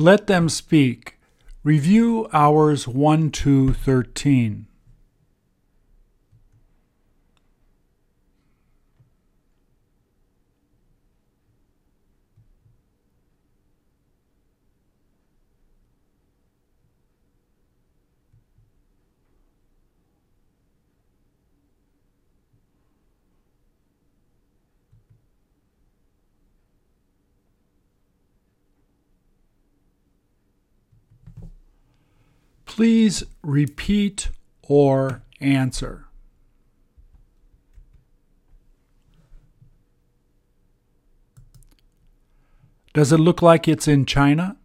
Let them speak. Review hours 1 to 13. Please repeat or answer. Does it look like it's in China?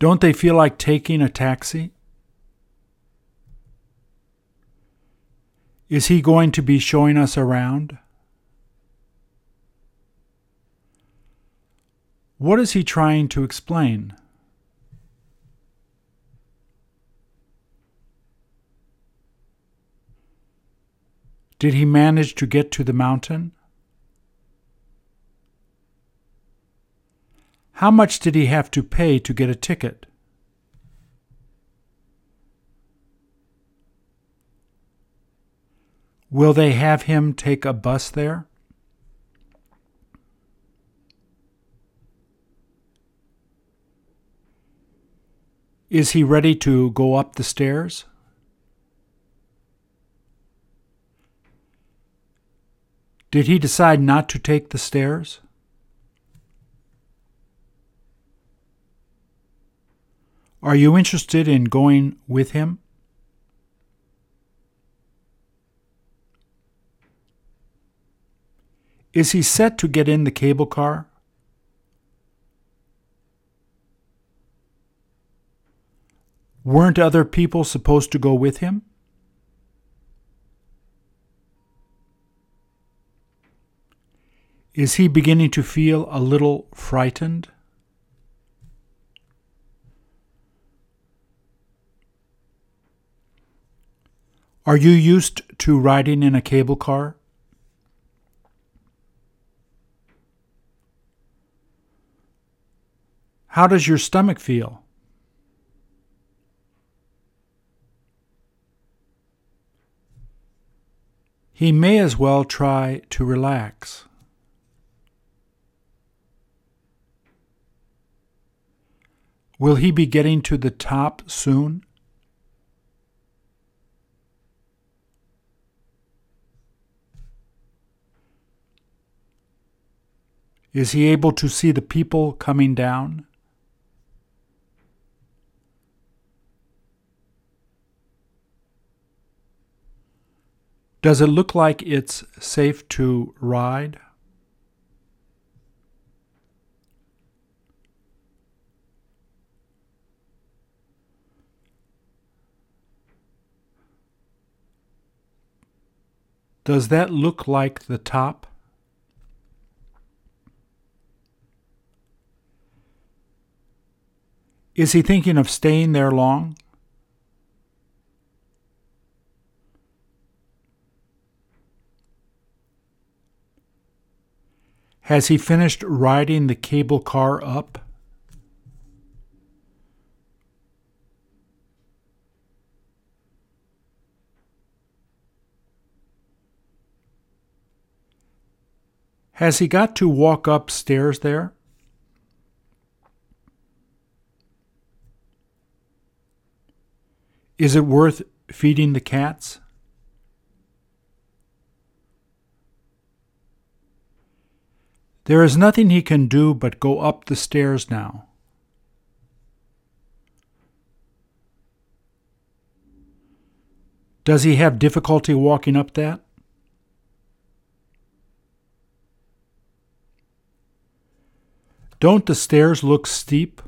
Don't they feel like taking a taxi? Is he going to be showing us around? What is he trying to explain? Did he manage to get to the mountain? How much did he have to pay to get a ticket? Will they have him take a bus there? Is he ready to go up the stairs? Did he decide not to take the stairs? Are you interested in going with him? Is he set to get in the cable car? Weren't other people supposed to go with him? Is he beginning to feel a little frightened? Are you used to riding in a cable car? How does your stomach feel? He may as well try to relax. Will he be getting to the top soon? Is he able to see the people coming down? Does it look like it's safe to ride? Does that look like the top? Is he thinking of staying there long? Has he finished riding the cable car up? Has he got to walk upstairs there? Is it worth feeding the cats? There is nothing he can do but go up the stairs now. Does he have difficulty walking up that? Don't the stairs look steep?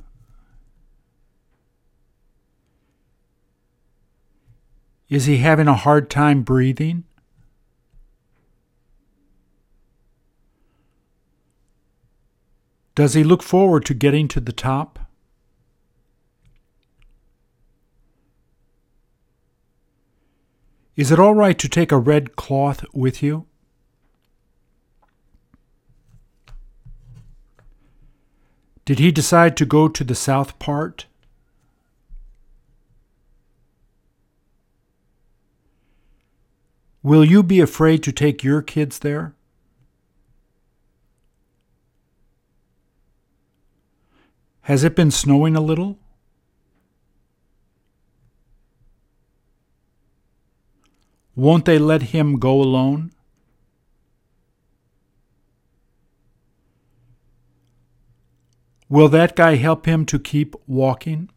Is he having a hard time breathing? Does he look forward to getting to the top? Is it all right to take a red cloth with you? Did he decide to go to the south part? Will you be afraid to take your kids there? Has it been snowing a little? Won't they let him go alone? Will that guy help him to keep walking?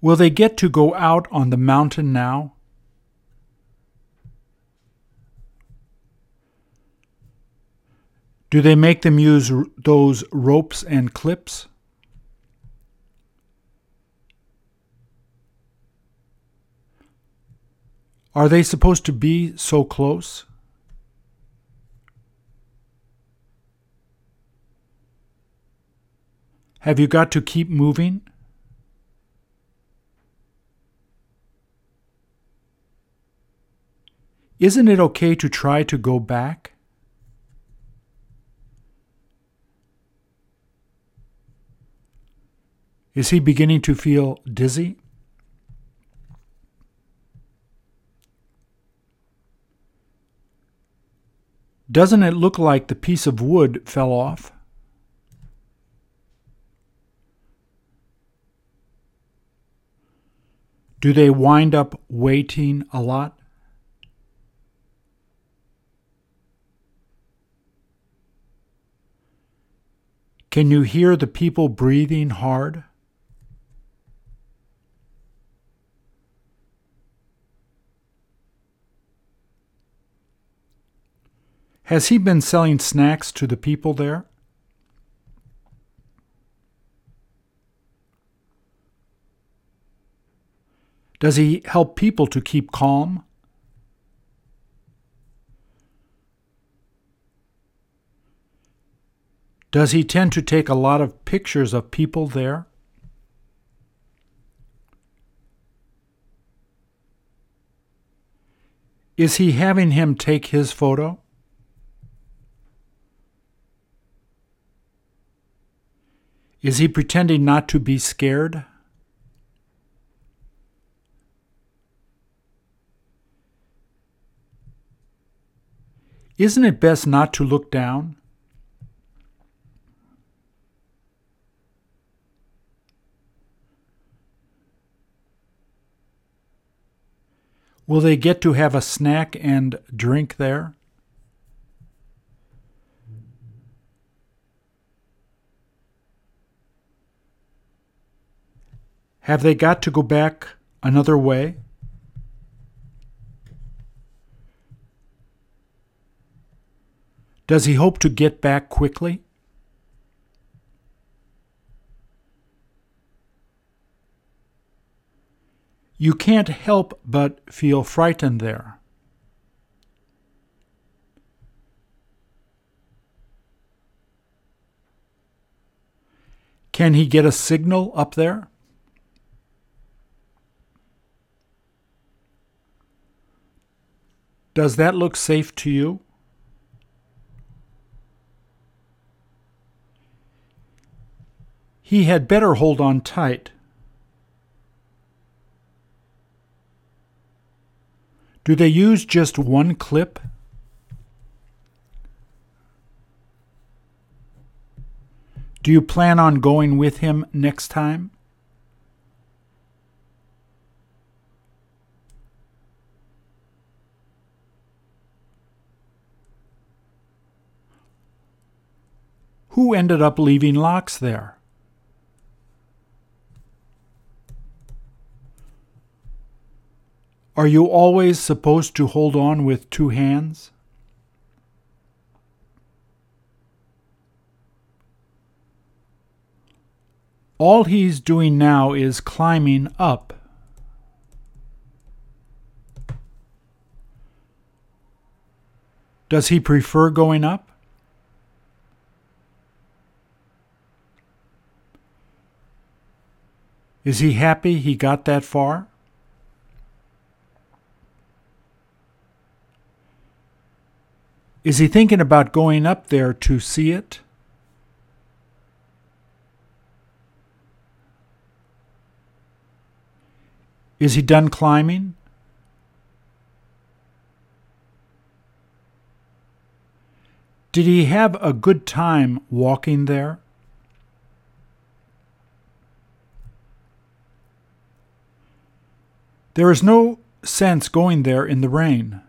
Will they get to go out on the mountain now? Do they make them use those ropes and clips? Are they supposed to be so close? Have you got to keep moving? Isn't it okay to try to go back? Is he beginning to feel dizzy? Doesn't it look like the piece of wood fell off? Do they wind up waiting a lot? Can you hear the people breathing hard? Has he been selling snacks to the people there? Does he help people to keep calm? Does he tend to take a lot of pictures of people there? Is he having him take his photo? Is he pretending not to be scared? Isn't it best not to look down? Will they get to have a snack and drink there? Have they got to go back another way? Does he hope to get back quickly? You can't help but feel frightened there. Can he get a signal up there? Does that look safe to you? He had better hold on tight. Do they use just one clip? Do you plan on going with him next time? Who ended up leaving locks there? Are you always supposed to hold on with two hands? All he's doing now is climbing up. Does he prefer going up? Is he happy he got that far? Is he thinking about going up there to see it? Is he done climbing? Did he have a good time walking there? There is no sense going there in the rain.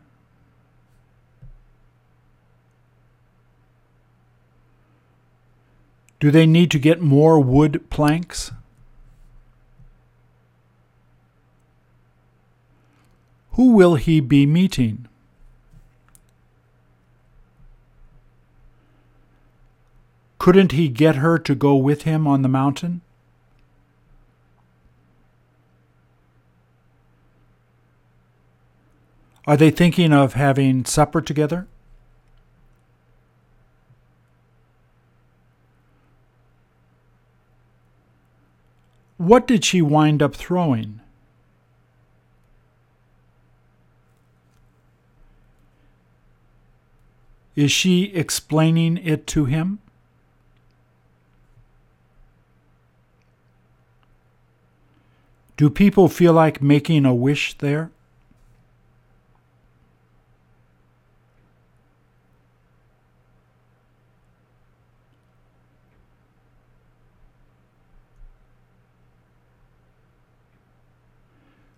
Do they need to get more wood planks? Who will he be meeting? Couldn't he get her to go with him on the mountain? Are they thinking of having supper together? What did she wind up throwing? Is she explaining it to him? Do people feel like making a wish there?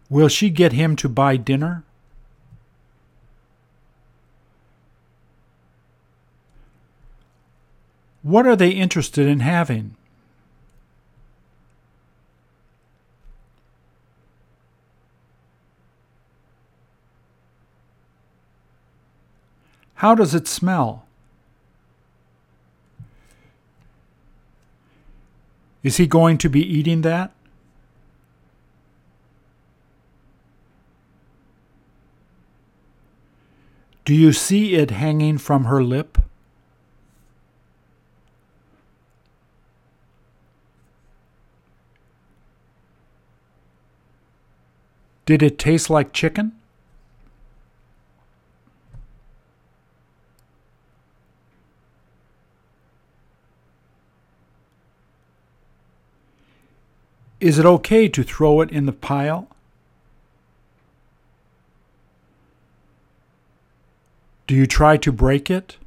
Will she get him to buy dinner? What are they interested in having? How does it smell? Is he going to be eating that? Do you see it hanging from her lip? Did it taste like chicken? Is it okay to throw it in the pile? Do you try to break it?